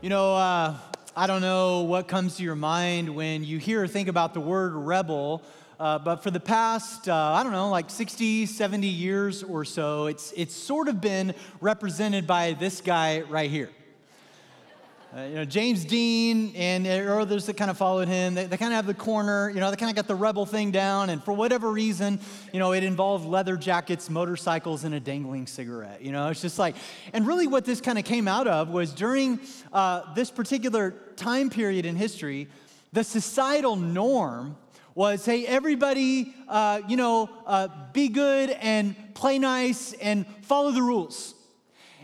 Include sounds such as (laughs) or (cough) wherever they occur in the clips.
You know, uh, I don't know what comes to your mind when you hear or think about the word rebel, uh, but for the past, uh, I don't know, like 60, 70 years or so, it's, it's sort of been represented by this guy right here. Uh, you know, James Dean and others that kind of followed him, they, they kind of have the corner, you know, they kind of got the rebel thing down. And for whatever reason, you know, it involved leather jackets, motorcycles, and a dangling cigarette. You know, it's just like, and really what this kind of came out of was during uh, this particular time period in history, the societal norm was hey, everybody, uh, you know, uh, be good and play nice and follow the rules.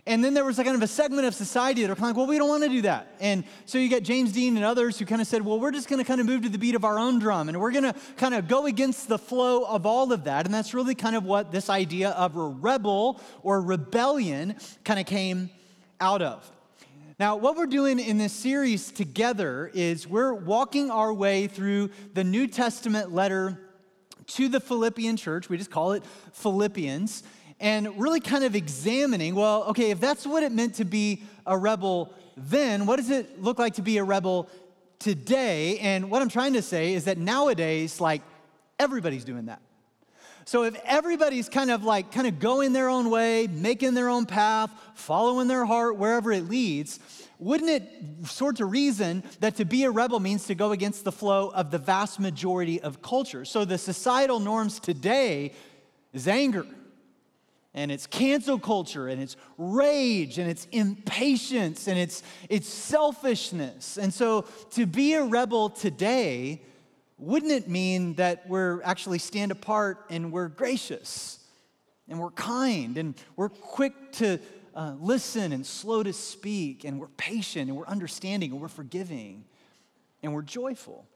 And then there was a kind of a segment of society that are kind of like, well, we don't want to do that. And so you get James Dean and others who kind of said, well, we're just going to kind of move to the beat of our own drum and we're going to kind of go against the flow of all of that. And that's really kind of what this idea of a rebel or rebellion kind of came out of. Now, what we're doing in this series together is we're walking our way through the New Testament letter to the Philippian church. We just call it Philippians and really kind of examining well, okay, if that's what it meant to be a rebel then, what does it look like to be a rebel today? And what I'm trying to say is that nowadays, like, everybody's doing that. So if everybody's kind of like kind of going their own way, making their own path, following their heart wherever it leads, wouldn't it sort of reason that to be a rebel means to go against the flow of the vast majority of culture? So the societal norms today is anger and it's cancel culture and it's rage and it's impatience and it's, it's selfishness. And so to be a rebel today, wouldn't it mean that we're actually stand apart and we're gracious and we're kind and we're quick to uh, listen and slow to speak and we're patient and we're understanding and we're forgiving and we're joyful?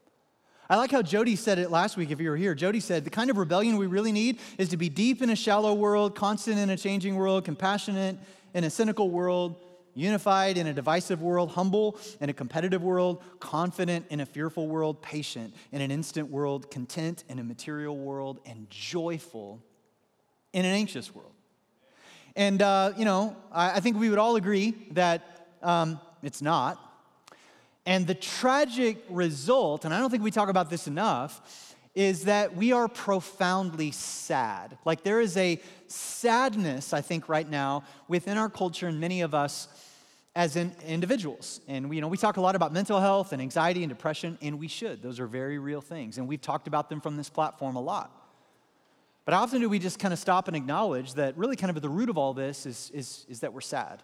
I like how Jody said it last week, if you were here. Jody said, The kind of rebellion we really need is to be deep in a shallow world, constant in a changing world, compassionate in a cynical world, unified in a divisive world, humble in a competitive world, confident in a fearful world, patient in an instant world, content in a material world, and joyful in an anxious world. And, uh, you know, I, I, think we would all agree that um, it's not. And the tragic result, and I don't think we talk about this enough, is that we are profoundly sad. Like there is a sadness, I think, right now within our culture and many of us as in individuals. And we, you know, we talk a lot about mental health and anxiety and depression, and we should. Those are very real things. And we've talked about them from this platform a lot. But often do we just kind of stop and acknowledge that really kind of at the root of all this is, is, is that we're sad?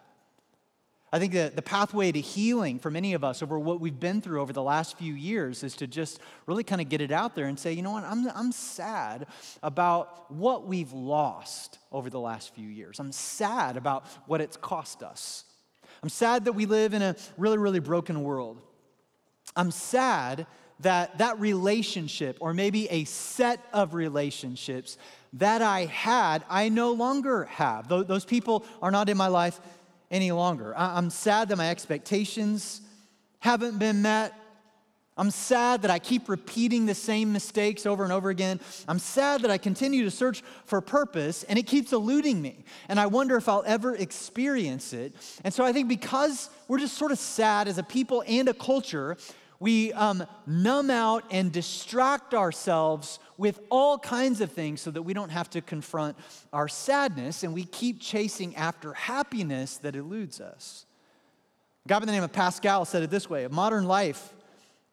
I think that the pathway to healing for many of us over what we've been through over the last few years is to just really kind of get it out there and say, you know what, I'm, I'm sad about what we've lost over the last few years. I'm sad about what it's cost us. I'm sad that we live in a really, really broken world. I'm sad that that relationship, or maybe a set of relationships that I had, I no longer have. Those people are not in my life any longer. I'm sad that my expectations haven't been met. I'm sad that I keep repeating the same mistakes over and over again. I'm sad that I continue to search for purpose and it keeps eluding me. And I wonder if I'll ever experience it. And so I think because we're just sort of sad as a people and a culture, we um, numb out and distract ourselves with all kinds of things so that we don't have to confront our sadness and we keep chasing after happiness that eludes us. A guy by the name of Pascal said it this way: "A modern life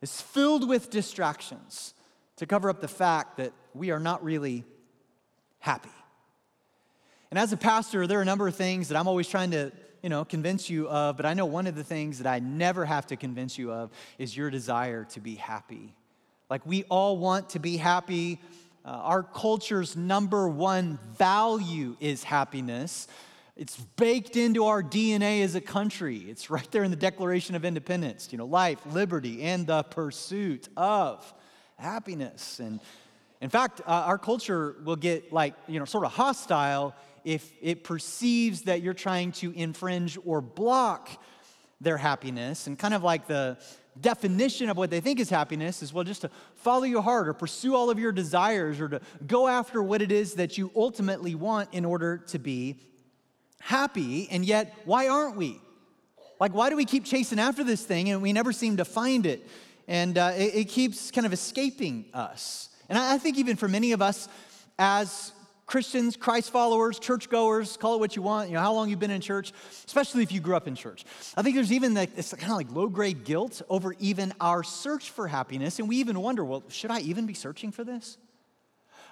is filled with distractions to cover up the fact that we are not really happy." And as a pastor, there are a number of things that I'm always trying to you know, convince you of, but I know one of the things that I never have to convince you of is your desire to be happy. Like we all want to be happy. Uh, our culture's number one value is happiness. It's baked into our DNA as a country. It's right there in the Declaration of Independence. You know, life, liberty, and the pursuit of happiness. And in fact, uh, our culture will get like, you know, sort of hostile if it perceives that you're trying to infringe or block their happiness. And kind of like the definition of what they think is happiness is well, just to follow your heart or pursue all of your desires or to go after what it is that you ultimately want in order to be happy. And yet, why aren't we? Like, why do we keep chasing after this thing and we never seem to find it? And uh, it, it, keeps kind of escaping us. And I, I think even for many of us as Christians, Christ followers, churchgoers, call it what you want, you know, how long you've been in church, especially if you grew up in church. I think there's even like, this kind of like low grade guilt over even our search for happiness. And we even wonder, well, should I even be searching for this?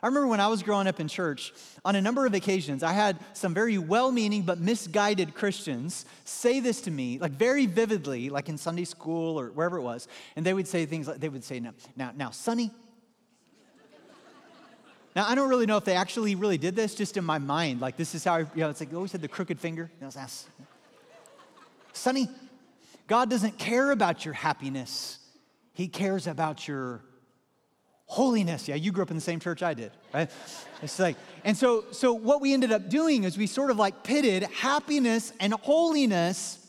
I remember when I was growing up in church, on a number of occasions, I had some very well meaning but misguided Christians say this to me, like very vividly, like in Sunday school or wherever it was. And they would say things like, they would say, now, now, now Sonny, now, I don't really know if they actually really did this, just in my mind. Like, this is how, I, you know, it's like always had the crooked finger. You Sonny, God doesn't care about your happiness, He cares about your holiness. Yeah, you grew up in the same church I did, right? It's like, and so, so what we ended up doing is we sort of like pitted happiness and holiness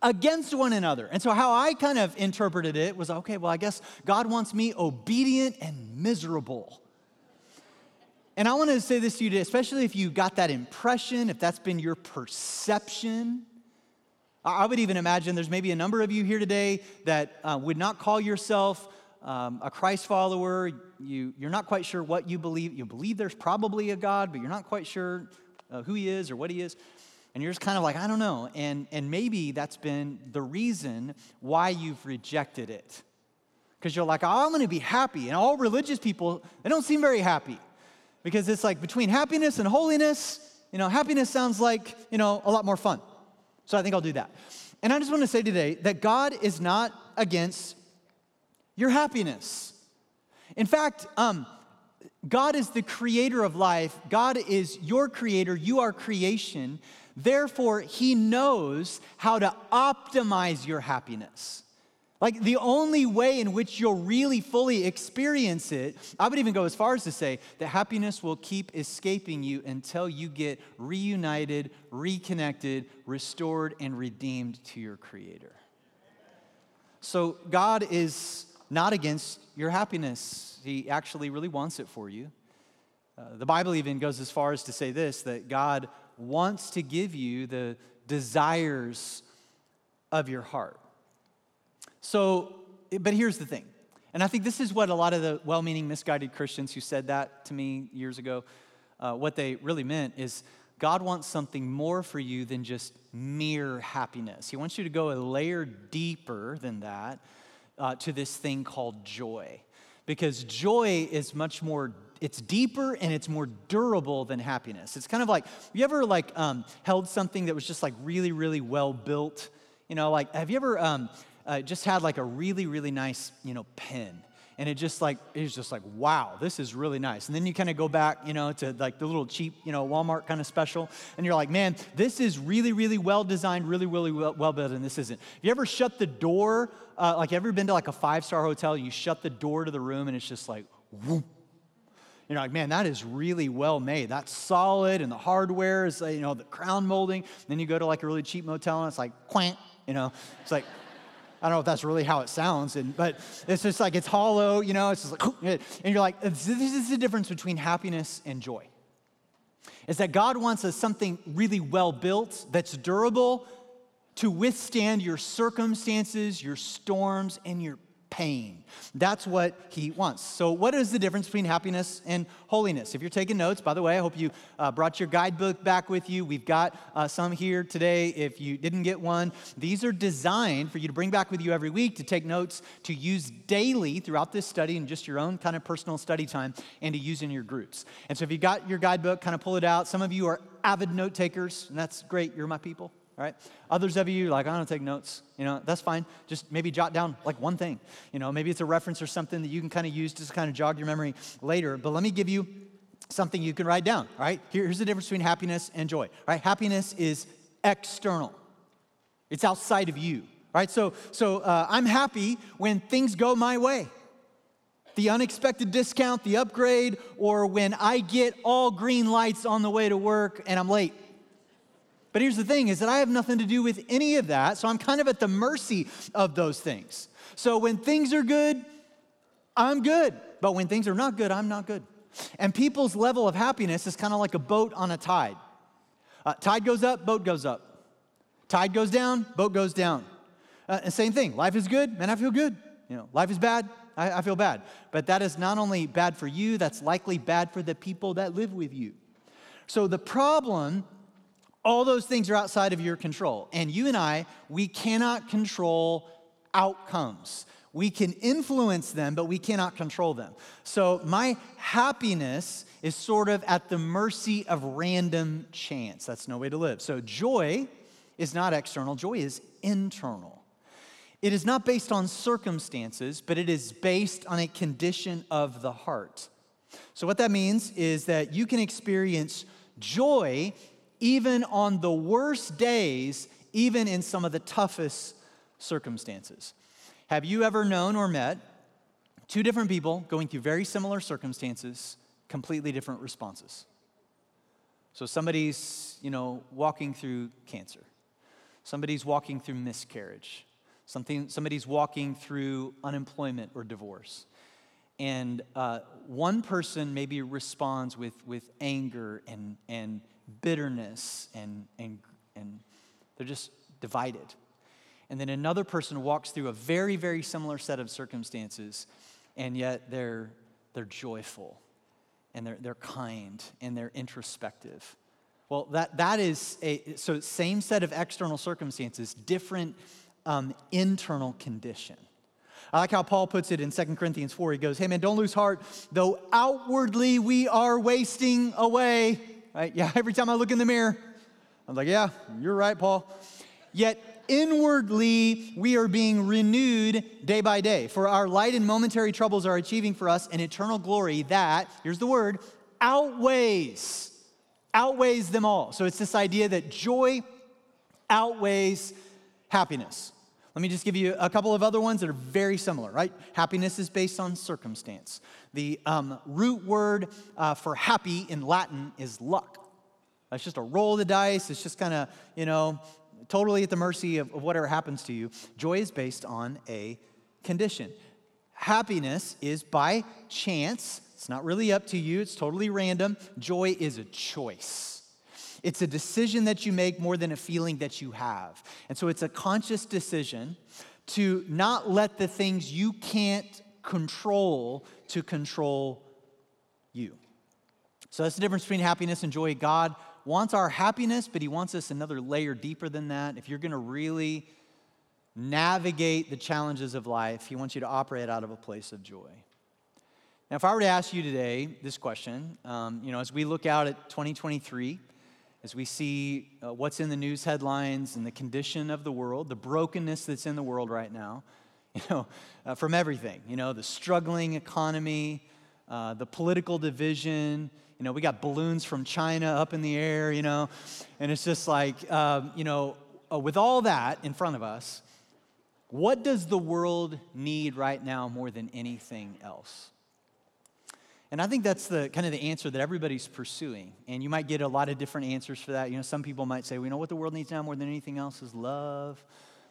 against one another. And so, how I kind of interpreted it was okay, well, I guess God wants me obedient and miserable. And I want to say this to you today, especially if you got that impression, if that's been your perception. I would even imagine there's maybe a number of you here today that uh, would not call yourself um, a Christ follower. You, you're not quite sure what you believe. You believe there's probably a God, but you're not quite sure uh, who he is or what he is. And you're just kind of like, I don't know. And, and maybe that's been the reason why you've rejected it. Because you're like, oh, I'm going to be happy. And all religious people, they don't seem very happy because it's like between happiness and holiness, you know, happiness sounds like, you know, a lot more fun. So I think I'll do that. And I just want to say today that God is not against your happiness. In fact, um, God is the creator of life. God is your creator. You are creation. Therefore, He knows how to optimize your happiness. Like the only way in which you'll really fully experience it, I would even go as far as to say that happiness will keep escaping you until you get reunited, reconnected, restored, and redeemed to your Creator. So God is not against your happiness, He actually really wants it for you. Uh, the Bible even goes as far as to say this that God wants to give you the desires of your heart. So, but here's the thing. And I think this is what a lot of the well meaning, misguided Christians who said that to me years ago, uh, what they really meant is God wants something more for you than just mere happiness. He wants you to go a layer deeper than that uh, to this thing called joy. Because joy is much more it's deeper and it's more durable than happiness. It's kind of like, you ever like um, held something that was just like really, really well built? You know, like, have you ever um, uh, just had like a really, really nice, you know, pen. And it just like, it was just like, wow, this is really nice. And then you kind of go back, you know, to like the little cheap, you know, Walmart kind of special. And you're like, man, this is really, really well designed, really, really well, well built, and this isn't. Have you ever shut the door, uh, like, ever been to like a five star hotel? You shut the door to the room and it's just like, whoop. You're like, man, that is really well made. That's solid, and the hardware is, you know, the crown molding. And then you go to like a really cheap motel, and it's like, quack, you know, it's like, I don't know if that's really how it sounds, and, but it's just like it's hollow, you know, it's just like, (laughs) and you're like, this is the difference between happiness and joy. Is that God wants us something really well built that's durable to withstand your circumstances, your storms, and your pain. That's what he wants. So, what is the difference between happiness and holiness? If you're taking notes, by the way, I hope you uh, brought your guidebook back with you. We've got uh, some here today. If you didn't get one, these are designed for you to bring back with you every week to take notes to use daily throughout this study and just your own kind of personal study time and to use in your groups. And so, if you got your guidebook, kind of pull it out. Some of you are avid note takers, and that's great. You're my people right? Others of you, like, I don't take notes. You know, that's fine. Just maybe jot down like one thing. You know, maybe it's a reference or something that you can kind of use to kind of jog your memory later. But let me give you something you can write down, all right? Here's the difference between happiness and joy, right? Happiness is external, it's outside of you, right? So, so uh, I'm happy when things go my way. The unexpected discount, the upgrade, or when I get all green lights on the way to work and I'm late but here's the thing is that I have nothing to do with any of that, so I'm kind of at the mercy of those things. So when things are good, I'm good. But when things are not good, I'm not good. And people's level of happiness is kind of like a boat on a tide. Uh, tide goes up, boat goes up. Tide goes down, boat goes down. Uh, same thing. Life is good, man, I feel good. You know, life is bad, I, I feel bad. But that is not only bad for you, that's likely bad for the people that live with you. So the problem, all those things are outside of your control. And you and I, we cannot control outcomes. We can influence them, but we cannot control them. So my happiness is sort of at the mercy of random chance. That's no way to live. So joy is not external, joy is internal. It is not based on circumstances, but it is based on a condition of the heart. So, what that means is that you can experience joy even on the worst days, even in some of the toughest circumstances. Have you ever known or met two different people going through very similar circumstances, completely different responses? So, somebody's, you know, walking through cancer, somebody's walking through miscarriage Something, somebody's walking through unemployment or divorce. And uh, one person maybe responds with, with anger and, and bitterness, and, and, and they're just divided. And then another person walks through a very, very similar set of circumstances, and yet they're, they're joyful, and they're, they're kind, and they're introspective. Well, that, that is a, so same set of external circumstances, different um, internal condition. I like how Paul puts it in 2 Corinthians 4. He goes, Hey man, don't lose heart, though outwardly we are wasting away. Right? Yeah, (laughs) every time I look in the mirror, I'm like, Yeah, you're right, Paul. Yet inwardly we are being renewed day by day. For our light and momentary troubles are achieving for us an eternal glory that, here's the word, outweighs, outweighs them all. So it's this idea that joy outweighs happiness. Let me just give you a couple of other ones that are very similar, right? Happiness is based on circumstance. The um, root word uh, for happy in Latin is luck. It's just a roll of the dice. It's just kind of, you know, totally at the mercy of, of whatever happens to you. Joy is based on a condition. Happiness is by chance. It's not really up to you, it's totally random. Joy is a choice. It's a decision that you make more than a feeling that you have. And so it's a conscious decision to not let the things you can't control to control you. So that's the difference between happiness and joy. God wants our happiness, but He wants us another layer deeper than that. If you're going to really navigate the challenges of life, He wants you to operate out of a place of joy. Now, if I were to ask you today this question, um, you know, as we look out at 2023, as we see uh, what's in the news headlines and the condition of the world, the brokenness that's in the world right now, (laughs) you know, uh, from everything, you know, the struggling economy, uh, the political division, you know, we got balloons from China up in the air, you know, and it's just like, um, you know, uh, with all that in front of us, what does the world need right now more than anything else? And I think that's the kind of the answer that everybody's pursuing. And you might get a lot of different answers for that. You know, some people might say, well, you know what the world needs now more than anything else is love.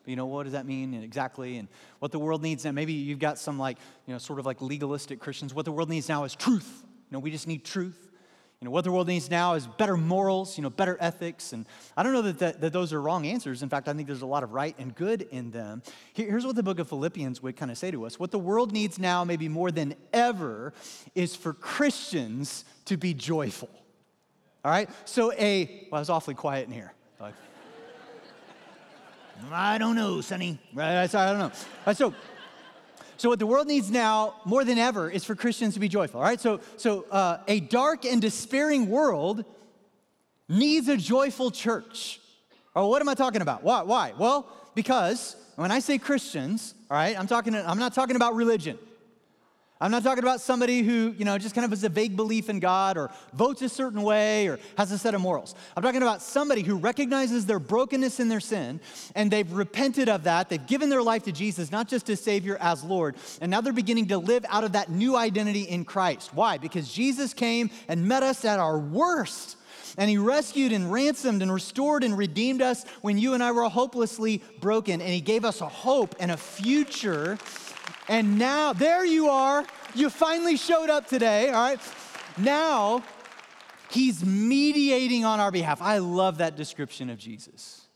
But you know, what does that mean exactly? And what the world needs now, maybe you've got some like, you know, sort of like legalistic Christians. What the world needs now is truth. You know, we just need truth. You know, what the world needs now is better morals, you know, better ethics. And I don't know that, that, that, those are wrong answers. In fact, I think there's a lot of right and good in them. here's what the book of Philippians would kind of say to us What the world needs now, maybe more than ever, is for Christians to be joyful. All right? So, a, well, I was awfully quiet in here. Like, (laughs) I don't know, Sonny. Right? I I don't know. Right, so, so, what the world needs now more than ever is for Christians to be joyful, all right? So, so uh, a dark and despairing world needs a joyful church. Oh, what am I talking about? Why? Why? Well, because when I say Christians, all right, I'm talking. I'm not talking about religion. I'm not talking about somebody who, you know, just kind of has a vague belief in God or votes a certain way or has a set of morals. I'm talking about somebody who recognizes their brokenness and their sin and they've repented of that. They've given their life to Jesus, not just as Savior, as Lord. And now they're beginning to live out of that new identity in Christ. Why? Because Jesus came and met us at our worst. And he rescued and ransomed and restored and redeemed us when you and I were hopelessly broken. And he gave us a hope and a future and now, there you are. You finally showed up today, all right? Now, he's mediating on our behalf. I love that description of Jesus.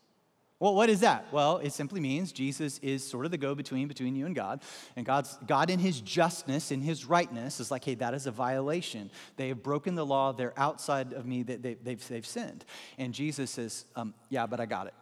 Well, what is that? Well, it simply means Jesus is sort of the go between between you and God. And God's, God, in his justness, in his rightness, is like, hey, that is a violation. They have broken the law. They're outside of me. They, they, they've, they've sinned. And Jesus says, um, yeah, but I got it.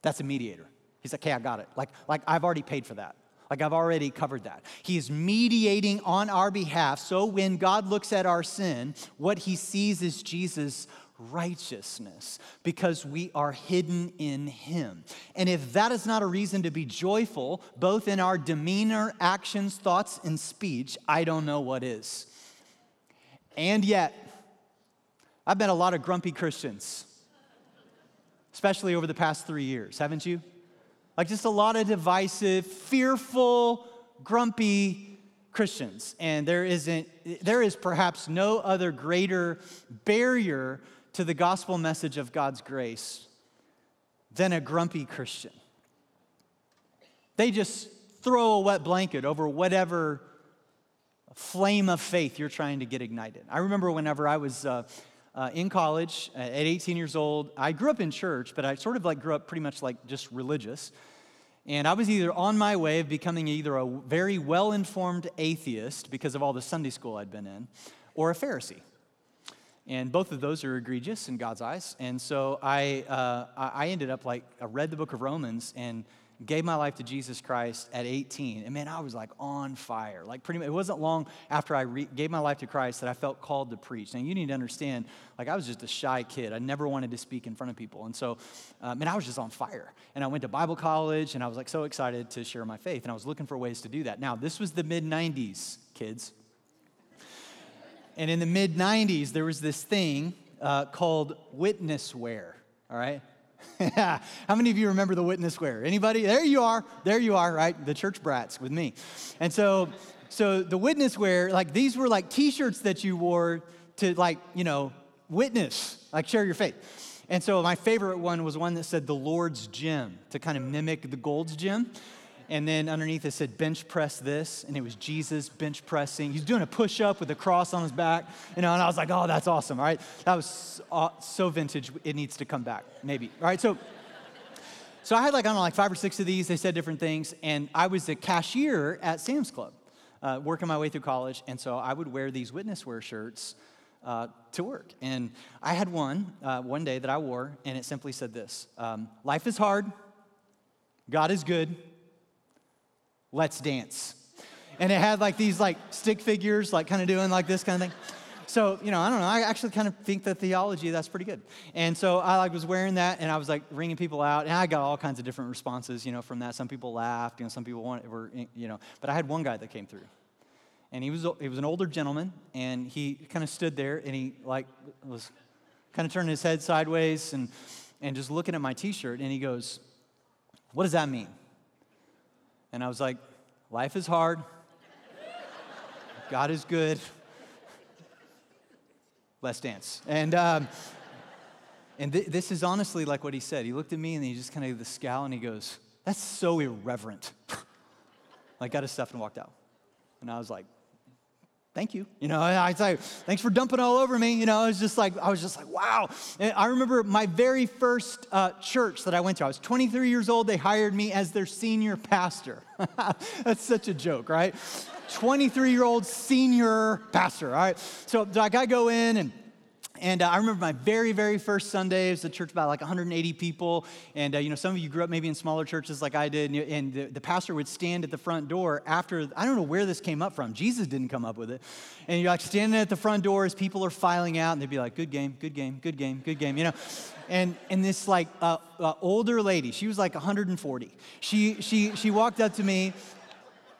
That's a mediator. He's like, hey, I got it. Like, like I've already paid for that. Like I've already covered that. He is mediating on our behalf. So when God looks at our sin, what he sees is Jesus' righteousness because we are hidden in him. And if that is not a reason to be joyful, both in our demeanor, actions, thoughts, and speech, I don't know what is. And yet, I've met a lot of grumpy Christians, especially over the past three years, haven't you? Like just a lot of divisive, fearful, grumpy Christians. And there isn't, there is perhaps no other greater barrier to the gospel message of God's grace than a grumpy Christian. They just throw a wet blanket over whatever flame of faith you're trying to get ignited. I remember whenever I was uh, uh, in college at 18 years old. I grew up in church, but I sort of like grew up pretty much like just religious. And I was either on my way of becoming either a very well informed atheist because of all the Sunday school I'd been in, or a Pharisee. And both of those are egregious in God's eyes. And so I, uh, I ended up like, I read the book of Romans and gave my life to Jesus Christ at 18. And man, I was like on fire. Like pretty much, it wasn't long after I re- gave my life to Christ that I felt called to preach. Now you need to understand, like I was just a shy kid. I never wanted to speak in front of people. And so, um, I was just on fire. And I went to Bible college and I was like so excited to share my faith. And I was looking for ways to do that. Now, this was the mid 90s, kids. And in the mid 90s, there was this thing uh, called witnessware, all right? (laughs) How many of you remember the witness wear? Anybody? There you are. There you are, right? The church brats with me. And so, so the witness wear, like these were like t-shirts that you wore to like, you know, witness, like share your faith. And so my favorite one was one that said the Lord's gym to kind of mimic the Gold's gym and then underneath it said bench press this. And it was jesus bench pressing. He's doing a push-up with a cross on his back. You know and i was like oh that's awesome all right? That was so vintage it needs to come back maybe all right? So so i had like i don't know like five or six of these. They said different things. And i was a cashier at sam's club uh, working my way through college. And so i would wear these witness wear shirts uh, to work. And i had one uh, one day that i wore and it simply said this um, life is hard. God is good let's dance. And it had like these like stick figures, like kind of doing like this kind of thing. So, you know, I don't know. I actually kind of think the theology that's pretty good. And so I like was wearing that and I was like ringing people out and I got all kinds of different responses, you know, from that. Some people laughed, you know, some people were, eh, you know, but I had one guy that came through. And he was he was an older gentleman and he kind of stood there and he like was kind of turning his head sideways and and just looking at my t-shirt and he goes, "What does that mean?" And I was like, life is hard. God is good. Let's dance. And, um, and th- this is honestly like what he said. He looked at me and he just kind of the scowl and he goes, That's so irreverent. like, got his stuff and walked out. And I was like, thank you. You know, I say, thanks for dumping all over me. You know, I was just like, I was just like, wow. And I remember my very first uh, church that I went to. I was 23 years old. They hired me as their senior pastor. (laughs) That's such a joke, right? 23 year old senior pastor. All right. So like I go in and and uh, I remember my very, very first Sunday. It was a church about like 180 people. And, uh, you know, some of you grew up maybe in smaller churches like I did. And, the, the, pastor would stand at the front door after, I don't know where this came up from. Jesus didn't come up with it. And you're like standing at the front door as people are filing out. And they'd be like, good game, good game, good game, good game, you know. And, and this like uh, uh older lady, she was like 140. She, she, she walked up to me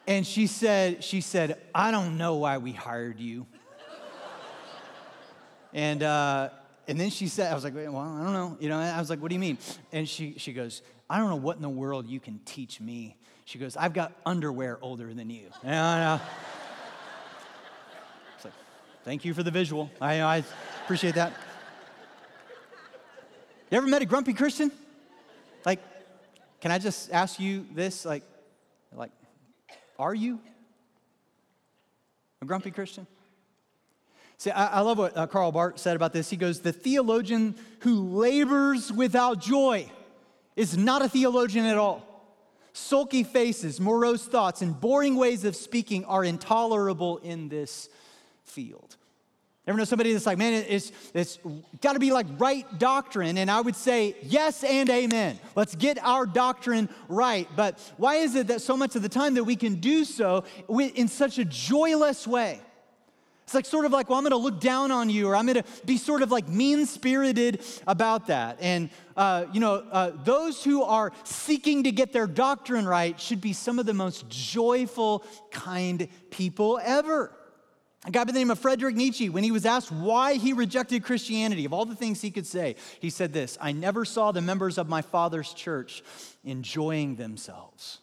and she said, she said, I don't know why we hired you. And, uh, and then she said, I was like, well, I don't know. You know, I was like, what do you mean? And she, she goes, I don't know what in the world you can teach me. She goes, I've got underwear older than you. And I, it's like, thank you for the visual. I, I appreciate that. You ever met a grumpy Christian? Like, can I just ask you this? Like, like, are you a grumpy Christian? See, I, I love what uh, Karl Barth said about this. He goes, The theologian who labors without joy is not a theologian at all. Sulky faces, morose thoughts, and boring ways of speaking are intolerable in this field. Ever know somebody that's like, man, it's, it's got to be like right doctrine? And I would say, yes and amen. Let's get our doctrine right. But why is it that so much of the time that we can do so in such a joyless way? It's like sort of like, well, I'm going to look down on you, or I'm going to be sort of like mean spirited about that. And, uh, you know, uh, those who are seeking to get their doctrine right should be some of the most joyful, kind people ever. A guy by the name of Frederick Nietzsche, when he was asked why he rejected Christianity, of all the things he could say, he said this I never saw the members of my father's church enjoying themselves.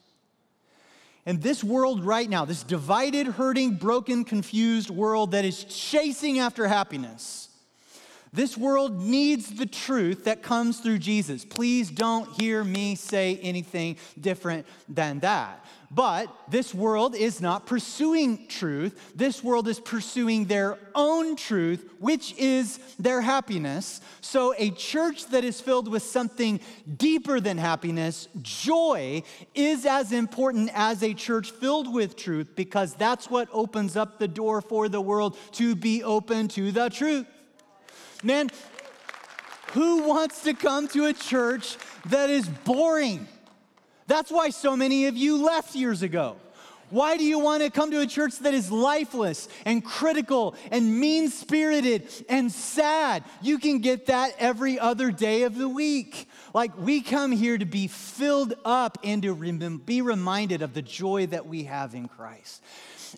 And this world right now, this divided, hurting, broken, confused world that is chasing after happiness, this world needs the truth that comes through Jesus. Please don't hear me say anything different than that. But this world is not pursuing truth. This world is pursuing their own truth, which is their happiness. So, a church that is filled with something deeper than happiness, joy, is as important as a church filled with truth because that's what opens up the door for the world to be open to the truth. Man, who wants to come to a church that is boring? That's why so many of you left years ago. Why do you want to come to a church that is lifeless and critical and mean spirited and sad? You can get that every other day of the week. Like, we come here to be filled up and to be reminded of the joy that we have in Christ.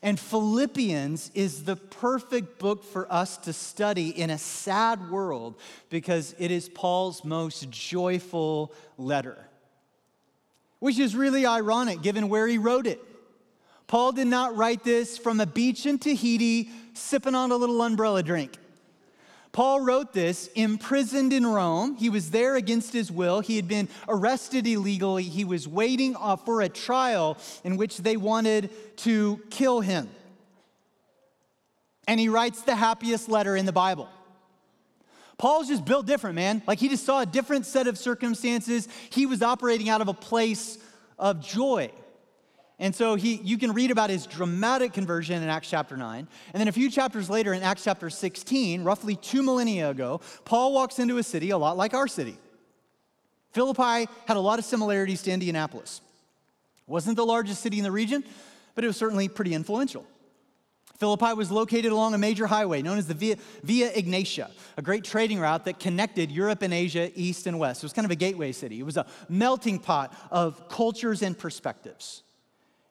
And Philippians is the perfect book for us to study in a sad world because it is Paul's most joyful letter which is really ironic given where he wrote it. Paul did not write this from a beach in Tahiti sipping on a little umbrella drink. Paul wrote this imprisoned in Rome. He was there against his will. He had been arrested illegally. He was waiting uh, for a trial in which they wanted to kill him. And he writes the happiest letter in the Bible. Paul's just built different, man. Like he just saw a different set of circumstances. He was operating out of a place of joy. And so he, you can read about his dramatic conversion in Acts chapter 9. And then a few chapters later in Acts chapter 16, roughly two millennia ago, Paul walks into a city a lot like our city. Philippi had a lot of similarities to Indianapolis. Wasn't the largest city in the region, but it was certainly pretty influential. Philippi was located along a major highway known as the Via, Via, Egnatia, a great trading route that connected Europe and Asia east and west. It was kind of a gateway city. It was a melting pot of cultures and perspectives.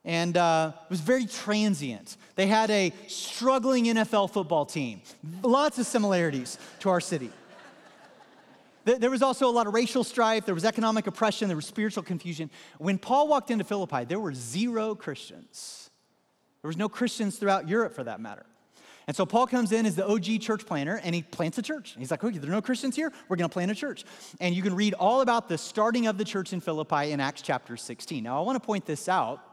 And uh, it was very transient. They had a struggling NFL football team, lots of similarities to our city. There was also a lot of racial strife, there was economic oppression, there was spiritual confusion. When Paul walked into Philippi, there were zero Christians. There was no Christians throughout Europe for that matter. And so Paul comes in as the OG church planter and he plants a church. He's like, okay, there are no Christians here. We're going to plant a church. And you can read all about the starting of the church in Philippi in Acts chapter 16. Now, I want to point this out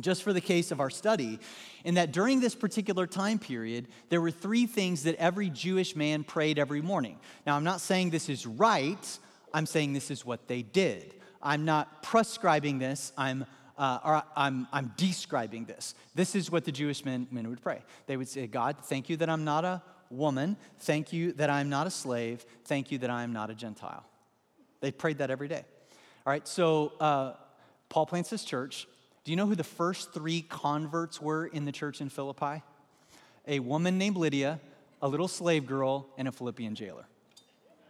just for the case of our study, in that during this particular time period, there were three things that every Jewish man prayed every morning. Now, I'm not saying this is right, I'm saying this is what they did. I'm not prescribing this, I'm uh, or I'm, I'm describing this. This is what the Jewish men, men would pray. They would say, God, thank you that I'm not a woman. Thank you that I'm not a slave. Thank you that I'm not a Gentile. They prayed that every day. All right, so uh, Paul plants this church. Do you know who the first three converts were in the church in Philippi? A woman named Lydia, a little slave girl, and a Philippian jailer.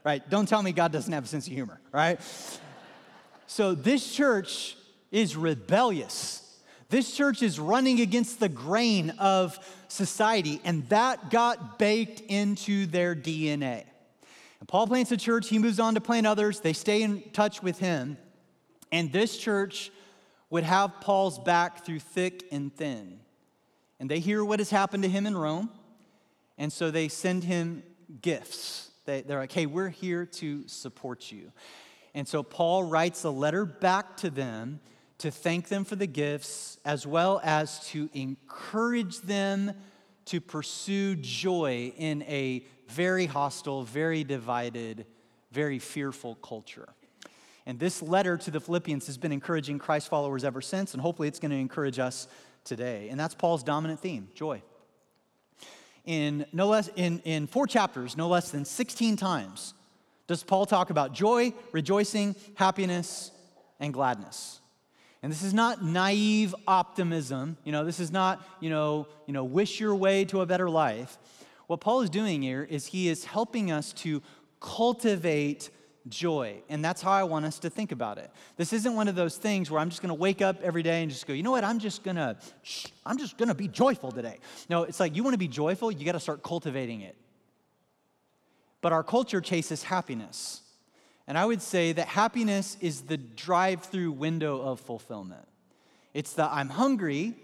Right? Don't tell me God doesn't have a sense of humor, right? so this church is rebellious. This church is running against the grain of society, and that got baked into their DNA. And Paul plants a church, he moves on to plant others, they stay in touch with him, and this church would have Paul's back through thick and thin. And they hear what has happened to him in Rome, and so they send him gifts. They, are like, hey, we're here to support you. And so Paul writes a letter back to them to thank them for the gifts, as well as to encourage them to pursue joy in a very hostile, very divided, very fearful culture. And this letter to the Philippians has been encouraging Christ followers ever since, and hopefully it's going to encourage us today. And that's Paul's dominant theme joy. In, no less, in, in four chapters, no less than 16 times, does Paul talk about joy, rejoicing, happiness, and gladness. And this is not naive optimism. You know, this is not, you know, you know, wish your way to a better life. What Paul is doing here is he is helping us to cultivate joy. And that's how I want us to think about it. This isn't one of those things where I'm just going to wake up every day and just go, you know what, I'm just going to, I'm just going to be joyful today. No, it's like you want to be joyful, you got to start cultivating it. But our culture chases happiness. And I would say that happiness is the drive through window of fulfillment. It's the I'm hungry,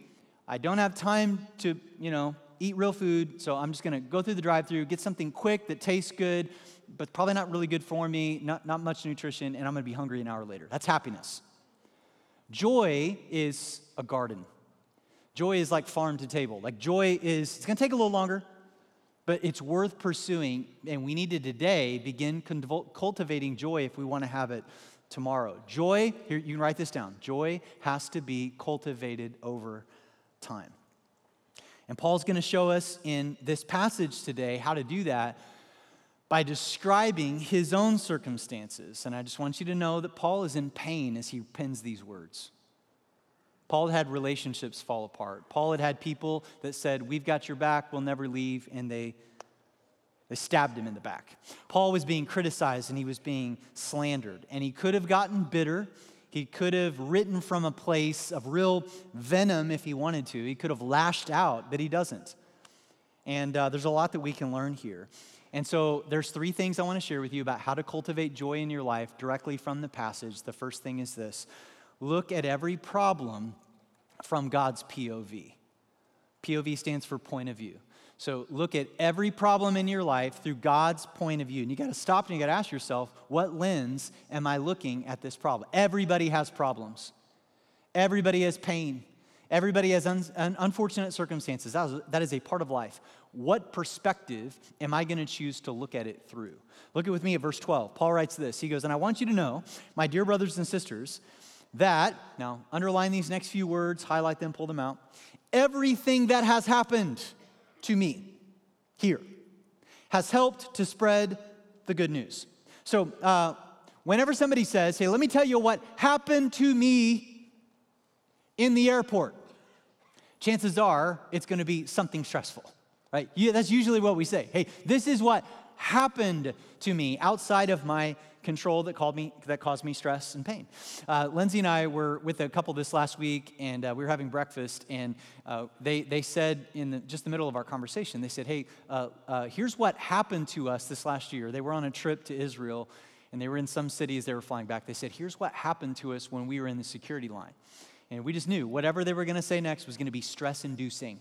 I don't have time to, you know, eat real food, so I'm just gonna go through the drive through, get something quick that tastes good, but probably not really good for me, not, not much nutrition, and I'm gonna be hungry an hour later. That's happiness. Joy is a garden. Joy is like farm to table. Like joy is, it's gonna take a little longer, but it's worth pursuing, and we need to today begin cultivating joy if we wanna have it tomorrow. Joy, here, you can write this down. Joy has to be cultivated over time. And Paul's going to show us in this passage today how to do that by describing his own circumstances. And I just want you to know that Paul is in pain as he pens these words. Paul had relationships fall apart. Paul had had people that said, We've got your back, we'll never leave, and they, they stabbed him in the back. Paul was being criticized and he was being slandered, and he could have gotten bitter. He could have written from a place of real venom if he wanted to. He could have lashed out, but he doesn't. And uh, there's a lot that we can learn here. And so there's three things I want to share with you about how to cultivate joy in your life directly from the passage. The first thing is this look at every problem from God's POV. POV stands for point of view. So look at every problem in your life through God's point of view. And you got to stop and you got to ask yourself, what lens am I looking at this problem? Everybody has problems. Everybody has pain. Everybody has un- un- unfortunate circumstances. That is, that is a part of life. What perspective am I going to choose to look at it through? Look at with me at verse 12. Paul writes this. He goes, And I want you to know, my dear brothers and sisters, that, now underline these next few words, highlight them, pull them out. Everything that has happened to me here has helped to spread the good news. So, uh, whenever somebody says, Hey, let me tell you what happened to me in the airport, chances are it's going to be something stressful right? Yeah, that's usually what we say. Hey, this is what happened to me outside of my control that called me that caused me stress and pain. Uh, Lindsay and I were with a couple this last week, and uh, we were having breakfast, and uh, they they said in the, just the middle of our conversation, they said, "Hey, uh, uh, here's what happened to us this last year." They were on a trip to Israel, and they were in some cities. They were flying back. They said, "Here's what happened to us when we were in the security line," and we just knew whatever they were going to say next was going to be stress-inducing.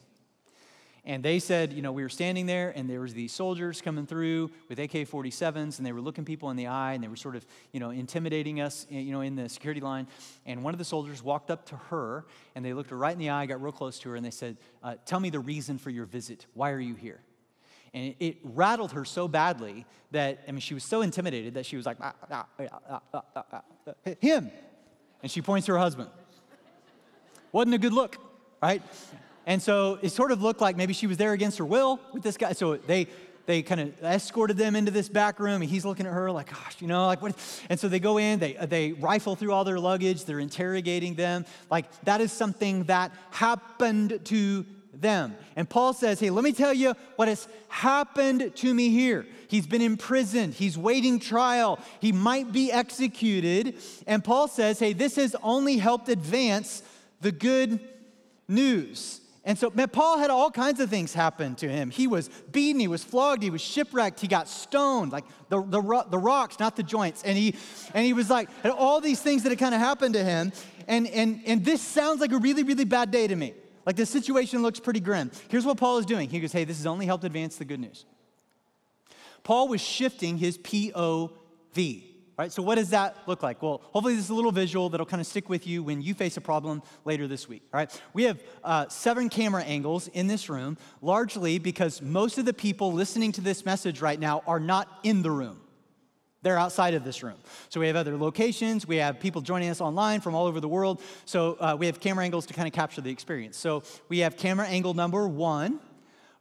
And they said, you know, we were standing there and there was these soldiers coming through with AK-47s and they were looking people in the eye and they were sort of, you know, intimidating us, you know, in the security line. And one of the soldiers walked up to her and they looked her right in the eye, got real close to her and they said, uh, tell me the reason for your visit. Why are you here? And it, it, rattled her so badly that, I mean, she was so intimidated that she was like, ah, ah, ah, him. And she points to her husband. Wasn't a good look, right? And so it sort of looked like maybe she was there against her will with this guy. So they they kind of escorted them into this back room and he's looking at her like gosh you know like what and so they go in they they rifle through all their luggage they're interrogating them. Like that is something that happened to them. And paul says hey let me tell you what has happened to me here. He's been imprisoned. He's waiting trial. He might be executed. And paul says hey this has only helped advance the good news and so, man, Paul had all kinds of things happen to him. He was beaten, he was flogged, he was shipwrecked, he got stoned, like the, the, the rocks, not the joints. And he, and he was like, and all these things that had kind of happened to him. And, and, and this sounds like a really, really bad day to me. Like the situation looks pretty grim. Here's what Paul is doing. He goes, hey, this has only helped advance the good news. Paul was shifting his POV. Right, so what does that look like? Well, hopefully this is a little visual that'll kind of stick with you when you face a problem later this week. All right, we have uh, seven camera angles in this room, largely because most of the people listening to this message right now are not in the room. They're outside of this room. So we have other locations. We have people joining us online from all over the world. So uh, we have camera angles to kind of capture the experience. So we have camera angle number one.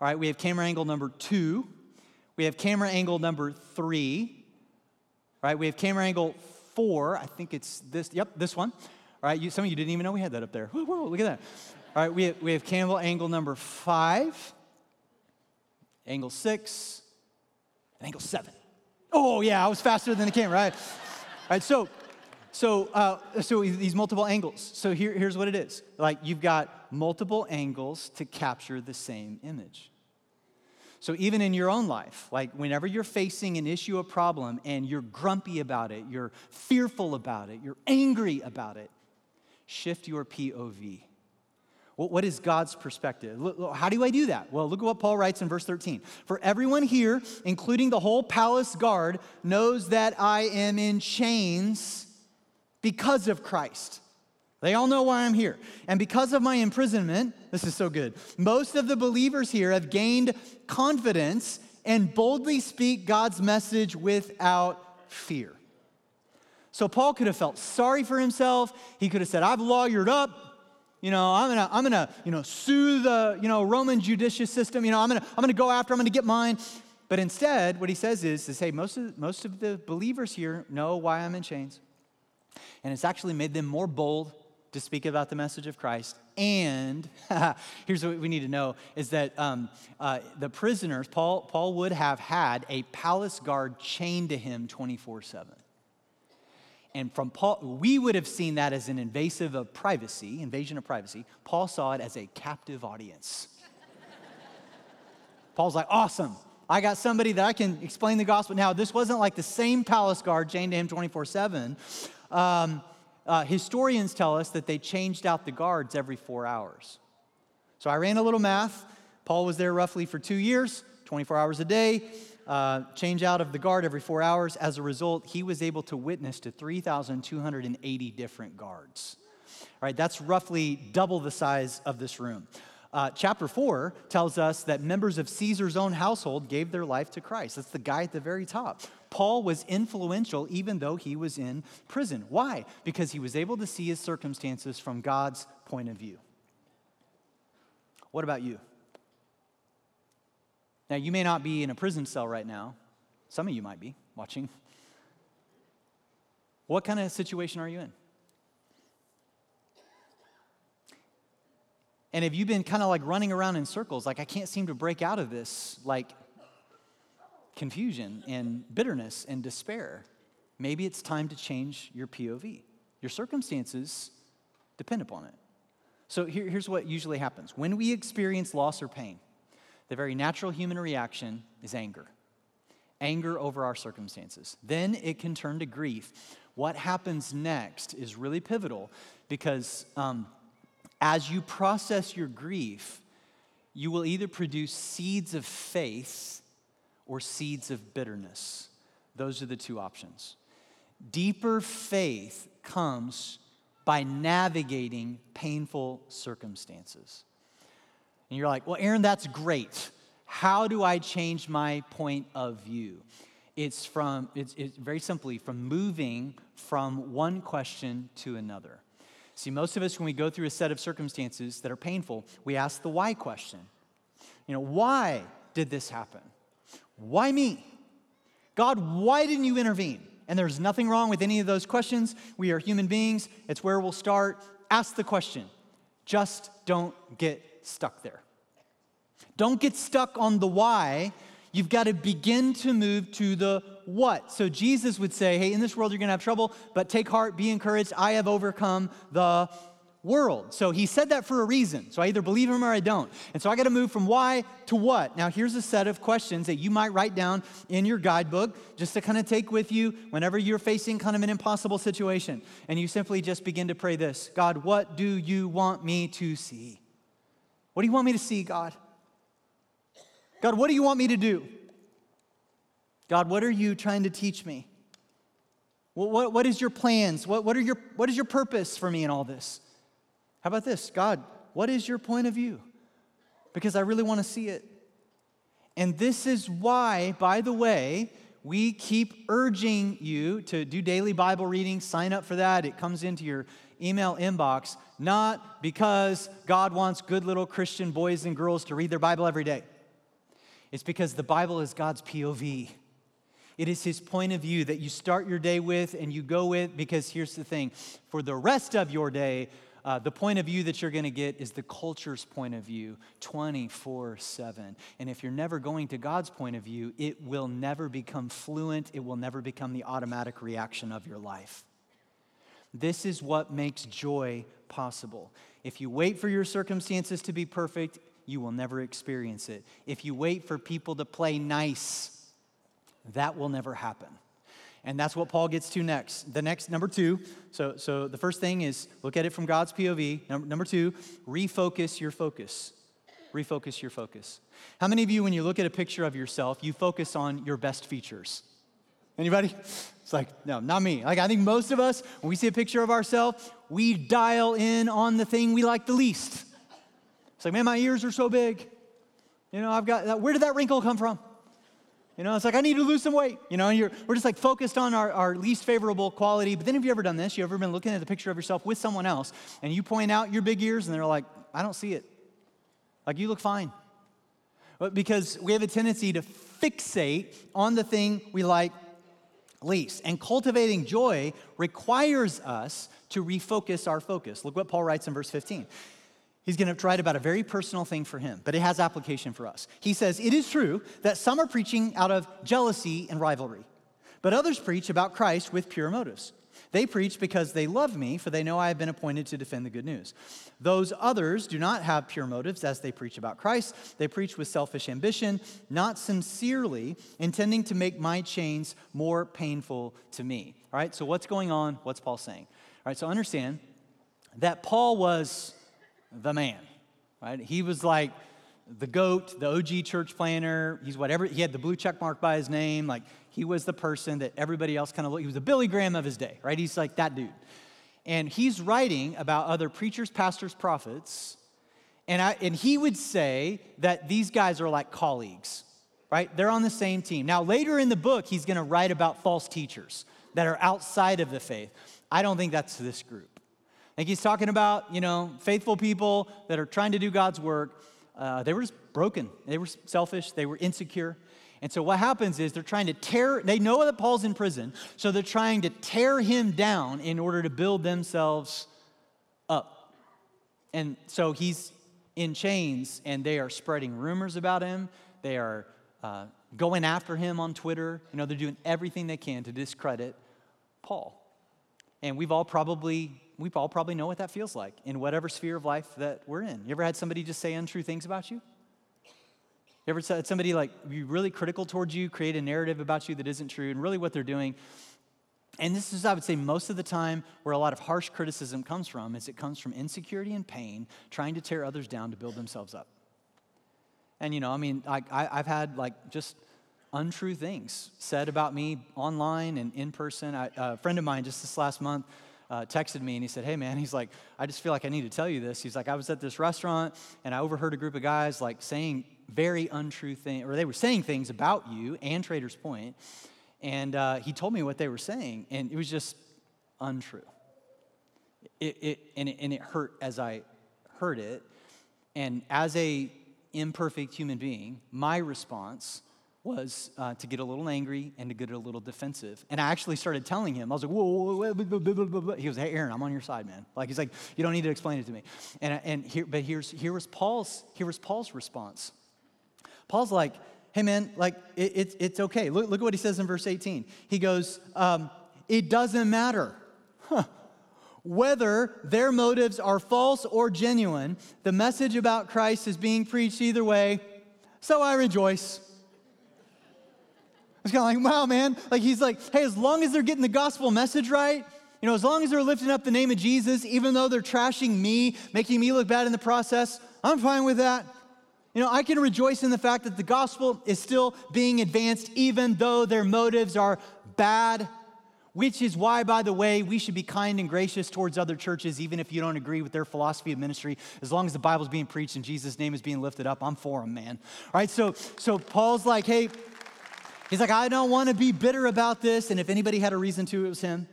All right, we have camera angle number two. We have camera angle number three. Right, we have camera angle four. I think it's this. Yep, this one. All right, you, some of you didn't even know we had that up there. Whoa, whoa, look at that. All right, we have, we have camera angle number five, angle six, and angle seven. Oh, yeah, I was faster than the camera, right? All right, so, so, uh, so these multiple angles. So here, here's what it is. Like you've got multiple angles to capture the same image. So even in your own life, like whenever you're facing an issue, a problem, and you're grumpy about it, you're fearful about it, you're angry about it, shift your POV. What is God's perspective? How do I do that? Well, look at what Paul writes in verse 13. For everyone here, including the whole palace guard, knows that I am in chains because of Christ. They all know why I'm here. And because of my imprisonment, this is so good, most of the believers here have gained confidence and boldly speak God's message without fear. So Paul could have felt sorry for himself. He could have said, I've lawyered up. You know, I'm gonna, I'm gonna, you know, sue the, you know, Roman judicial system. You know, I'm gonna, I'm gonna go after, I'm gonna get mine. But instead, what he says is to say most of, most of the believers here know why I'm in chains. And it's actually made them more bold to speak about the message of Christ. And (laughs) here's what we need to know is that um, uh, the prisoners, Paul, Paul would have had a palace guard chained to him 24 7. And from Paul, we would have seen that as an invasive of privacy, invasion of privacy. Paul saw it as a captive audience. (laughs) Paul's like, awesome. I got somebody that I can explain the gospel. Now, this wasn't like the same palace guard chained to him 24 7. Um, uh, historians tell us that they changed out the guards every four hours. So I ran a little math. Paul was there roughly for two years, 24 hours a day uh, change out of the guard every four hours. As a result, he was able to witness to 3,280 different guards. All right, that's roughly double the size of this room. Uh, chapter 4 tells us that members of Caesar's own household gave their life to Christ. That's the guy at the very top. Paul was influential even though he was in prison. Why? Because he was able to see his circumstances from God's point of view. What about you? Now, you may not be in a prison cell right now. Some of you might be watching. What kind of situation are you in? And have you been kind of like running around in circles? Like, I can't seem to break out of this, like, confusion and bitterness and despair. Maybe it's time to change your POV. Your circumstances depend upon it. So here, here's what usually happens when we experience loss or pain, the very natural human reaction is anger anger over our circumstances. Then it can turn to grief. What happens next is really pivotal because um, as you process your grief, you will either produce seeds of faith or seeds of bitterness. Those are the two options. Deeper faith comes by navigating painful circumstances. And you're like, well, Aaron, that's great. How do I change my point of view? It's from, it's, it's very simply from moving from one question to another. See, most of us, when we go through a set of circumstances that are painful, we ask the why question. You know, why did this happen? Why me? God, why didn't you intervene? And there's nothing wrong with any of those questions. We are human beings. It's where we'll start. Ask the question. Just don't get stuck there. Don't get stuck on the why. You've got to begin to move to the what. So Jesus would say, Hey, in this world you're going to have trouble, but take heart, be encouraged. I have overcome the world. So he said that for a reason. So I either believe him or I don't. And so I got to move from why to what. Now, here's a set of questions that you might write down in your guidebook just to kind of take with you whenever you're facing kind of an impossible situation. And you simply just begin to pray this God, what do you want me to see? What do you want me to see, God? God, what do you want me to do? God, what are you trying to teach me? What, what, what is your plans? What, what, are your, what is your purpose for me in all this? How about this? God, what is your point of view? Because I really want to see it. And this is why, by the way, we keep urging you to do daily Bible reading. Sign up for that. It comes into your email inbox, not because God wants good little Christian boys and girls to read their Bible every day. It's because the Bible is God's POV. It is his point of view that you start your day with and you go with, because here's the thing for the rest of your day, uh, the point of view that you're going to get is the culture's point of view 24 7. And if you're never going to God's point of view, it will never become fluent, it will never become the automatic reaction of your life. This is what makes joy possible. If you wait for your circumstances to be perfect, you will never experience it. If you wait for people to play nice, that will never happen. And that's what Paul gets to next. The next, number two, so, so the first thing is look at it from God's POV. Number, number two, refocus your focus. Refocus your focus. How many of you, when you look at a picture of yourself, you focus on your best features? Anybody? It's like, no, not me. Like, I think most of us, when we see a picture of ourselves, we dial in on the thing we like the least. It's like, man, my ears are so big. You know, I've got, that. where did that wrinkle come from? You know, it's like, I need to lose some weight. You know, we're just like focused on our, our least favorable quality. But then have you ever done this? You ever been looking at the picture of yourself with someone else and you point out your big ears and they're like, I don't see it. Like, you look fine. But because we have a tendency to fixate on the thing we like least. And cultivating joy requires us to refocus our focus. Look what Paul writes in verse 15. He's going to write about a very personal thing for him, but it has application for us. He says, It is true that some are preaching out of jealousy and rivalry, but others preach about Christ with pure motives. They preach because they love me, for they know I have been appointed to defend the good news. Those others do not have pure motives as they preach about Christ. They preach with selfish ambition, not sincerely, intending to make my chains more painful to me. All right, so what's going on? What's Paul saying? All right, so understand that Paul was the man, right? He was like the goat, the OG church planter. He's whatever, he had the blue check mark by his name. Like he was the person that everybody else kind of looked, he was the Billy Graham of his day, right? He's like that dude. And he's writing about other preachers, pastors, prophets. And, I, and he would say that these guys are like colleagues, right? They're on the same team. Now, later in the book, he's going to write about false teachers that are outside of the faith. I don't think that's this group. Like he's talking about, you know, faithful people that are trying to do God's work. Uh, they were just broken. They were selfish. They were insecure. And so what happens is they're trying to tear, they know that Paul's in prison, so they're trying to tear him down in order to build themselves up. And so he's in chains and they are spreading rumors about him. They are uh, going after him on Twitter. You know, they're doing everything they can to discredit Paul. And we've all probably we all probably know what that feels like in whatever sphere of life that we're in. You ever had somebody just say untrue things about you? You ever had somebody like be really critical towards you, create a narrative about you that isn't true, and really what they're doing? And this is, I would say, most of the time where a lot of harsh criticism comes from is it comes from insecurity and pain, trying to tear others down to build themselves up. And you know, I mean, I, I, I've had like just untrue things said about me online and in person. I, a friend of mine just this last month uh, texted me and he said, Hey man, he's like, I just feel like I need to tell you this. He's like, I was at this restaurant and I overheard a group of guys like saying very untrue things, or they were saying things about you and Traders Point. And uh, he told me what they were saying, and it was just untrue. It, it, and it, and it hurt as I heard it. And as a imperfect human being, my response was uh, to get a little angry and to get a little defensive. And I actually started telling him, I was like, whoa, whoa, whoa, blah, He was, hey, Aaron, I'm on your side, man. Like, he's like, you don't need to explain it to me. And, and here, but here's, here was Paul's, here was Paul's response. Paul's like, hey, man, like, it, it's, it's okay. Look, look at what he says in verse 18. He goes, um, it doesn't matter. Huh. Whether their motives are false or genuine, the message about Christ is being preached either way, so I rejoice. It's kind of like, wow, man. Like, he's like, hey, as long as they're getting the gospel message right, you know, as long as they're lifting up the name of Jesus, even though they're trashing me, making me look bad in the process, I'm fine with that. You know, I can rejoice in the fact that the gospel is still being advanced, even though their motives are bad, which is why, by the way, we should be kind and gracious towards other churches, even if you don't agree with their philosophy of ministry. As long as the Bible's being preached and Jesus' name is being lifted up, I'm for them, man. All right, so, so Paul's like, hey, He's like, I don't want to be bitter about this. And if anybody had a reason to, it was him.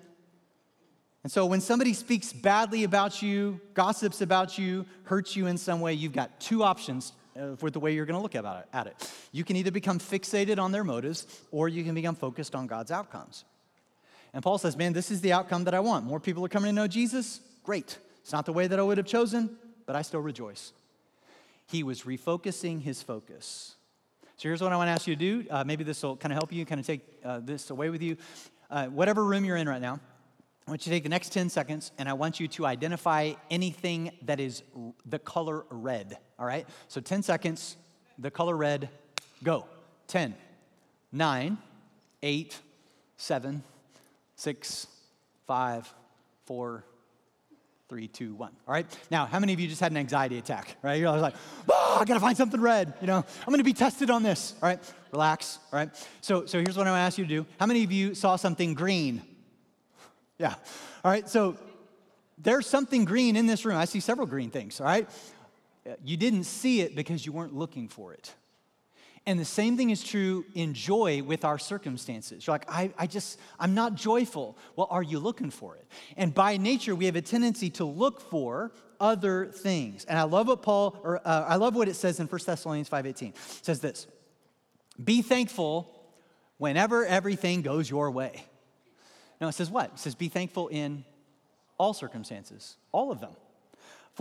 And so when somebody speaks badly about you, gossips about you, hurts you in some way, you've got two options uh, for the way you're going to look at it. You can either become fixated on their motives or you can become focused on God's outcomes. And Paul says, Man, this is the outcome that I want. More people are coming to know Jesus. Great. It's not the way that I would have chosen, but I still rejoice. He was refocusing his focus. So here's what I want to ask you to do. Uh, maybe this will kind of help you, kind of take uh, this away with you. Uh, whatever room you're in right now, I want you to take the next 10 seconds and I want you to identify anything that is the color red. All right? So 10 seconds, the color red, go. 10, 9, 8, 7, 6, 5, 4, three, two, one. All right. Now, how many of you just had an anxiety attack? Right? You're always like, oh, I gotta find something red. You know, I'm gonna be tested on this. All right. Relax. All right. So, so here's what I want to ask you to do. How many of you saw something green? Yeah. All right. So there's something green in this room. I see several green things. All right. You didn't see it because you weren't looking for it. And the same thing is true in joy with our circumstances. You're like, I, I just, I'm not joyful. Well, are you looking for it? And by nature, we have a tendency to look for other things. And I love what Paul, or uh, I love what it says in 1 Thessalonians 5.18. It says this, be thankful whenever everything goes your way. No, it says what? It says be thankful in all circumstances, all of them.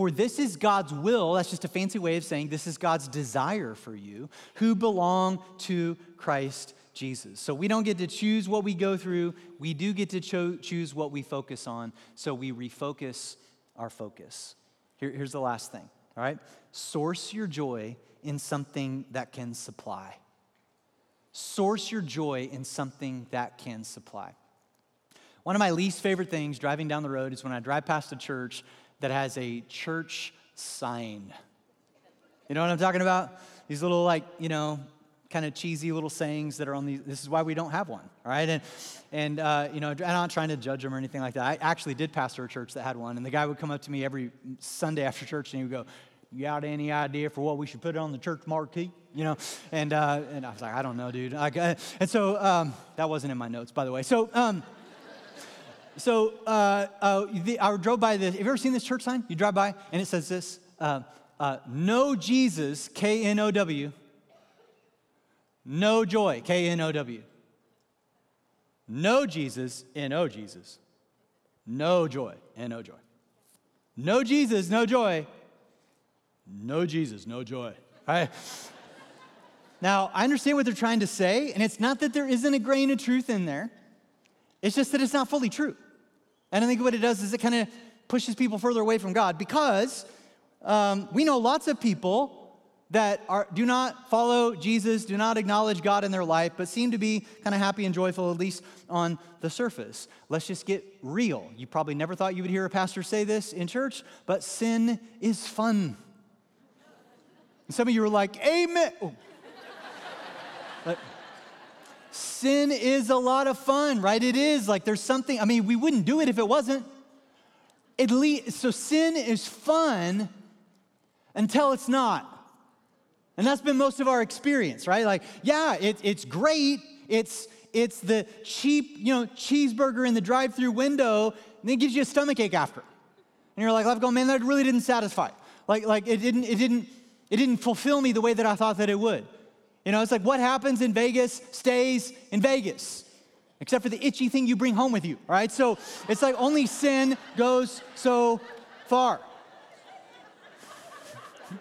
For this is God's will, that's just a fancy way of saying this is God's desire for you who belong to Christ Jesus. So we don't get to choose what we go through, we do get to cho- choose what we focus on. So we refocus our focus. Here, here's the last thing, all right? Source your joy in something that can supply. Source your joy in something that can supply. One of my least favorite things driving down the road is when I drive past a church that has a church sign. You know what I'm talking about? These little, like, you know, kind of cheesy little sayings that are on these. This is why we don't have one, all right? And, and uh, you know, I'm not trying to judge them or anything like that. I actually did pastor a church that had one, and the guy would come up to me every Sunday after church and he would go, you got any idea for what we should put on the church marquee? You know, and uh, and I was like, I don't know, dude. I, and so um, that wasn't in my notes, by the way. So. Um, so uh, uh, the, I drove by this. Have you ever seen this church sign? You drive by and it says this uh, uh No Jesus, K N O W. No joy, K N O W. No Jesus, N O Jesus. No joy, N O joy. No Jesus, no joy. No Jesus, no joy. All right. Now, I understand what they're trying to say, and it's not that there isn't a grain of truth in there. It's just that it's not fully true. And I think what it does is it kind of pushes people further away from God because um, we know lots of people that are, do not follow Jesus, do not acknowledge God in their life, but seem to be kind of happy and joyful, at least on the surface. Let's just get real. You probably never thought you would hear a pastor say this in church, but sin is fun. And some of you were like, Amen. Oh. Sin is a lot of fun, right? It is like there's something, I mean, we wouldn't do it if it wasn't. At least, so sin is fun until it's not. And that's been most of our experience, right? Like, yeah, it, it's great. It's, it's the cheap, you know, cheeseburger in the drive-through window, and it gives you a stomach ache after. And you're like, I'm going, man, that really didn't satisfy. Like, like it didn't, it didn't, it didn't fulfill me the way that I thought that it would. You know, it's like what happens in Vegas stays in Vegas, except for the itchy thing you bring home with you, right? So it's like only sin goes so far. (laughs)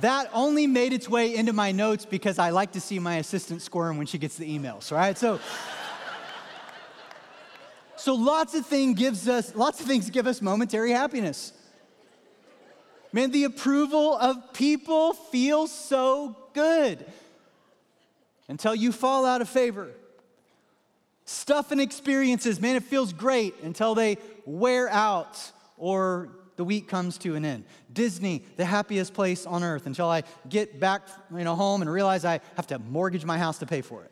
that only made its way into my notes because I like to see my assistant squirm when she gets the emails, right? So So lots of things gives us lots of things give us momentary happiness. Man, the approval of people feels so good until you fall out of favor. Stuff and experiences, man, it feels great until they wear out or the week comes to an end. Disney, the happiest place on earth until I get back, you know, home and realize I have to mortgage my house to pay for it.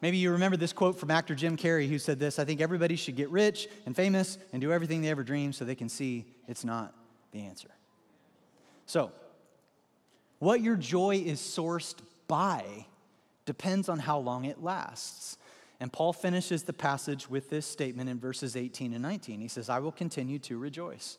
Maybe you remember this quote from actor Jim Carrey who said this I think everybody should get rich and famous and do everything they ever dreamed so they can see it's not the answer. So, what your joy is sourced by depends on how long it lasts. And Paul finishes the passage with this statement in verses 18 and 19. He says, I will continue to rejoice.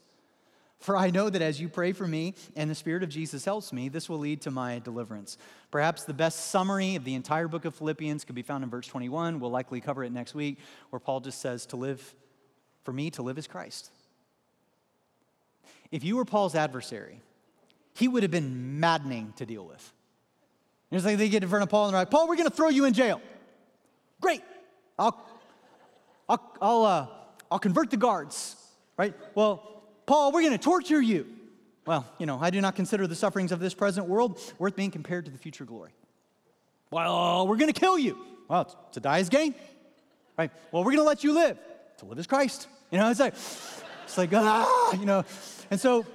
For I know that as you pray for me and the Spirit of Jesus helps me, this will lead to my deliverance. Perhaps the best summary of the entire book of Philippians could be found in verse 21. We'll likely cover it next week, where Paul just says, To live, for me, to live is Christ. If you were Paul's adversary, he would have been maddening to deal with. It's like they get in front of Paul and they're like, Paul, we're going to throw you in jail. Great. I'll, I'll, I'll, uh, I'll convert the guards, right? Well, Paul, we're going to torture you. Well, you know, I do not consider the sufferings of this present world worth being compared to the future glory. Well, we're going to kill you. Well, to die is gain, right? Well, we're going to let you live. To live is Christ. You know, it's like, it's like, ah, you know. And so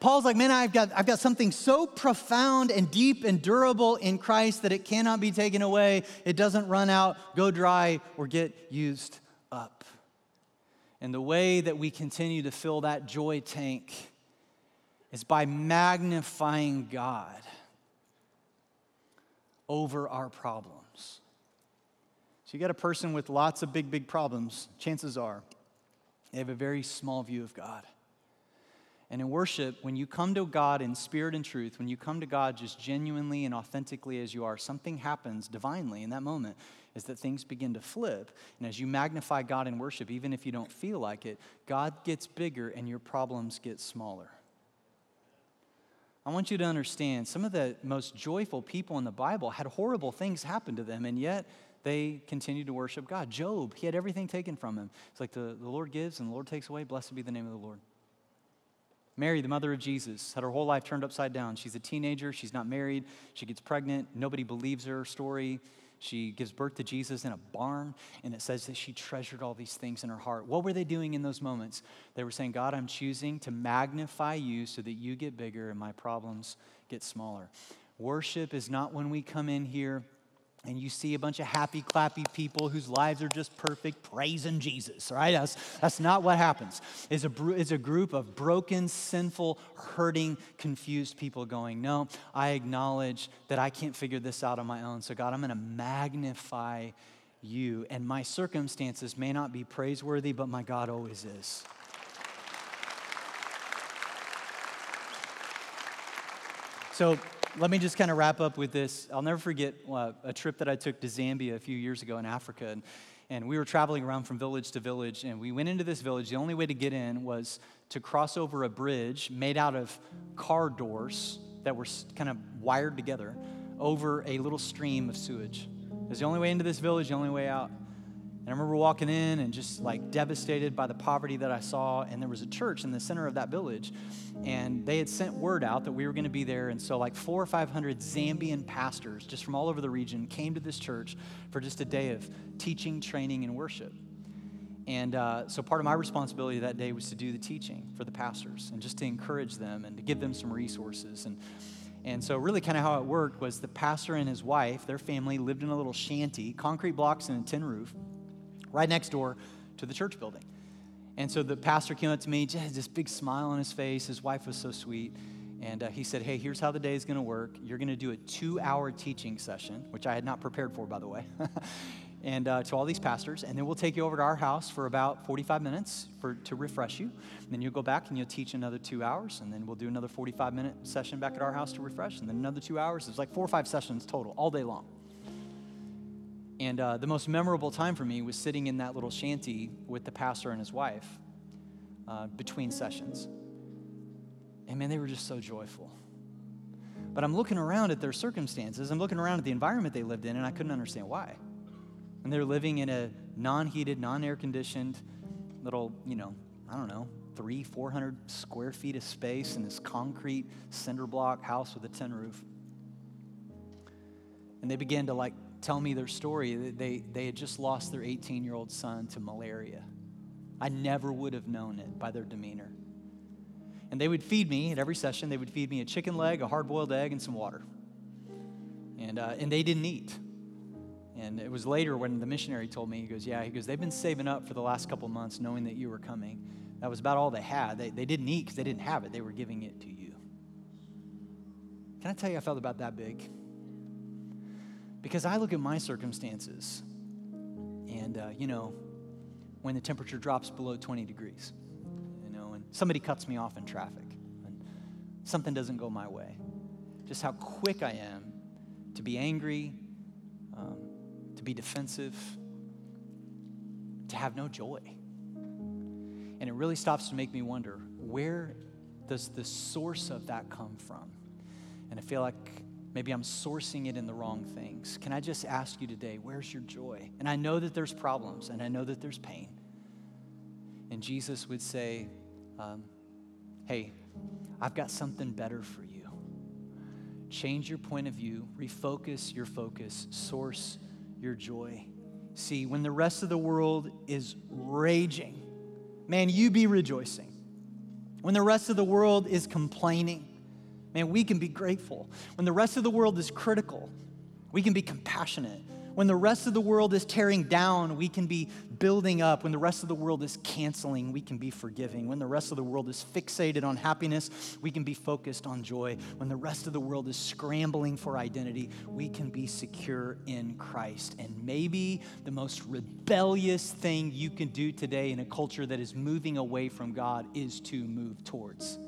Paul's like, man, I've got, I've got something so profound and deep and durable in Christ that it cannot be taken away. It doesn't run out, go dry, or get used up. And the way that we continue to fill that joy tank is by magnifying God over our problems. So you got a person with lots of big, big problems, chances are they have a very small view of God. And in worship, when you come to God in spirit and truth, when you come to God just genuinely and authentically as you are, something happens divinely in that moment is that things begin to flip. And as you magnify God in worship, even if you don't feel like it, God gets bigger and your problems get smaller. I want you to understand some of the most joyful people in the Bible had horrible things happen to them, and yet they continued to worship God. Job, he had everything taken from him. It's like the, the Lord gives and the Lord takes away. Blessed be the name of the Lord. Mary, the mother of Jesus, had her whole life turned upside down. She's a teenager, she's not married, she gets pregnant, nobody believes her story. She gives birth to Jesus in a barn, and it says that she treasured all these things in her heart. What were they doing in those moments? They were saying, God, I'm choosing to magnify you so that you get bigger and my problems get smaller. Worship is not when we come in here and you see a bunch of happy, clappy people whose lives are just perfect, praising Jesus, right? That's, that's not what happens. It's a, it's a group of broken, sinful, hurting, confused people going, No, I acknowledge that I can't figure this out on my own. So, God, I'm going to magnify you. And my circumstances may not be praiseworthy, but my God always is. So, let me just kind of wrap up with this. I'll never forget uh, a trip that I took to Zambia a few years ago in Africa. And, and we were traveling around from village to village, and we went into this village. The only way to get in was to cross over a bridge made out of car doors that were kind of wired together over a little stream of sewage. It was the only way into this village, the only way out. And I remember walking in and just like devastated by the poverty that I saw. And there was a church in the center of that village. And they had sent word out that we were going to be there. And so, like, four or 500 Zambian pastors just from all over the region came to this church for just a day of teaching, training, and worship. And uh, so, part of my responsibility that day was to do the teaching for the pastors and just to encourage them and to give them some resources. And and so, really, kind of how it worked was the pastor and his wife, their family, lived in a little shanty, concrete blocks and a tin roof right next door to the church building. And so the pastor came up to me, just this big smile on his face. His wife was so sweet. And uh, he said, Hey, here's how the day is going to work. You're going to do a two hour teaching session, which I had not prepared for, by the way, (laughs) and uh, to all these pastors. And then we'll take you over to our house for about 45 minutes for, to refresh you. And then you'll go back and you'll teach another two hours. And then we'll do another 45 minute session back at our house to refresh. And then another two hours. It's like four or five sessions total, all day long. And uh, the most memorable time for me was sitting in that little shanty with the pastor and his wife uh, between sessions. And man, they were just so joyful. But I'm looking around at their circumstances, I'm looking around at the environment they lived in, and I couldn't understand why. And they're living in a non heated, non air conditioned little, you know, I don't know, three, 400 square feet of space in this concrete cinder block house with a tin roof. And they began to like tell me their story. They, they had just lost their 18 year old son to malaria. I never would have known it by their demeanor. And they would feed me at every session, they would feed me a chicken leg, a hard boiled egg, and some water. And, uh, and they didn't eat. And it was later when the missionary told me, he goes, Yeah, he goes, they've been saving up for the last couple months knowing that you were coming. That was about all they had. They, they didn't eat because they didn't have it, they were giving it to you. Can I tell you, I felt about that big? Because I look at my circumstances, and, uh, you know, when the temperature drops below 20 degrees, you know, and somebody cuts me off in traffic, and something doesn't go my way, just how quick I am to be angry, um, to be defensive, to have no joy. And it really stops to make me wonder where does the source of that come from? And I feel like maybe I'm sourcing it in the wrong things. Can I just ask you today, where's your joy? And I know that there's problems and I know that there's pain. And Jesus would say, um, Hey, I've got something better for you. Change your point of view, refocus your focus, source your joy. See, when the rest of the world is raging, man, you be rejoicing. When the rest of the world is complaining, man, we can be grateful. When the rest of the world is critical, we can be compassionate. When the rest of the world is tearing down, we can be building up. When the rest of the world is canceling, we can be forgiving. When the rest of the world is fixated on happiness, we can be focused on joy. When the rest of the world is scrambling for identity, we can be secure in Christ. And maybe the most rebellious thing you can do today in a culture that is moving away from God is to move towards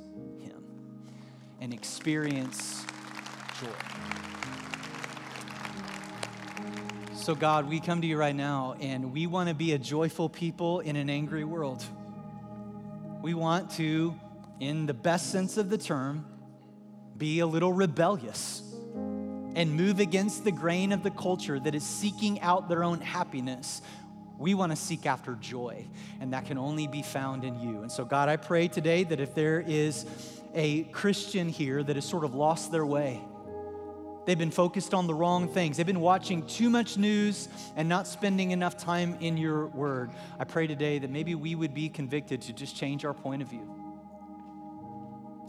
and experience joy. So, God, we come to you right now and we want to be a joyful people in an angry world. We want to, in the best sense of the term, be a little rebellious and move against the grain of the culture that is seeking out their own happiness. We want to seek after joy, and that can only be found in you. And so, God, I pray today that if there is a Christian here that has sort of lost their way, They've been focused on the wrong things. They've been watching too much news and not spending enough time in your word. I pray today that maybe we would be convicted to just change our point of view.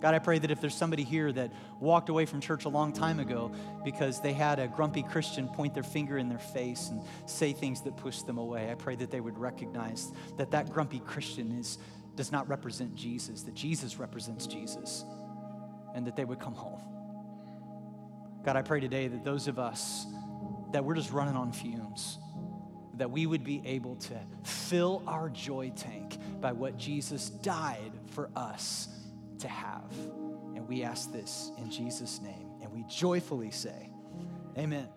God, I pray that if there's somebody here that walked away from church a long time ago because they had a grumpy Christian point their finger in their face and say things that push them away, I pray that they would recognize that that grumpy Christian is, does not represent Jesus, that Jesus represents Jesus, and that they would come home. God, I pray today that those of us that we're just running on fumes, that we would be able to fill our joy tank by what Jesus died for us to have. And we ask this in Jesus' name, and we joyfully say, Amen.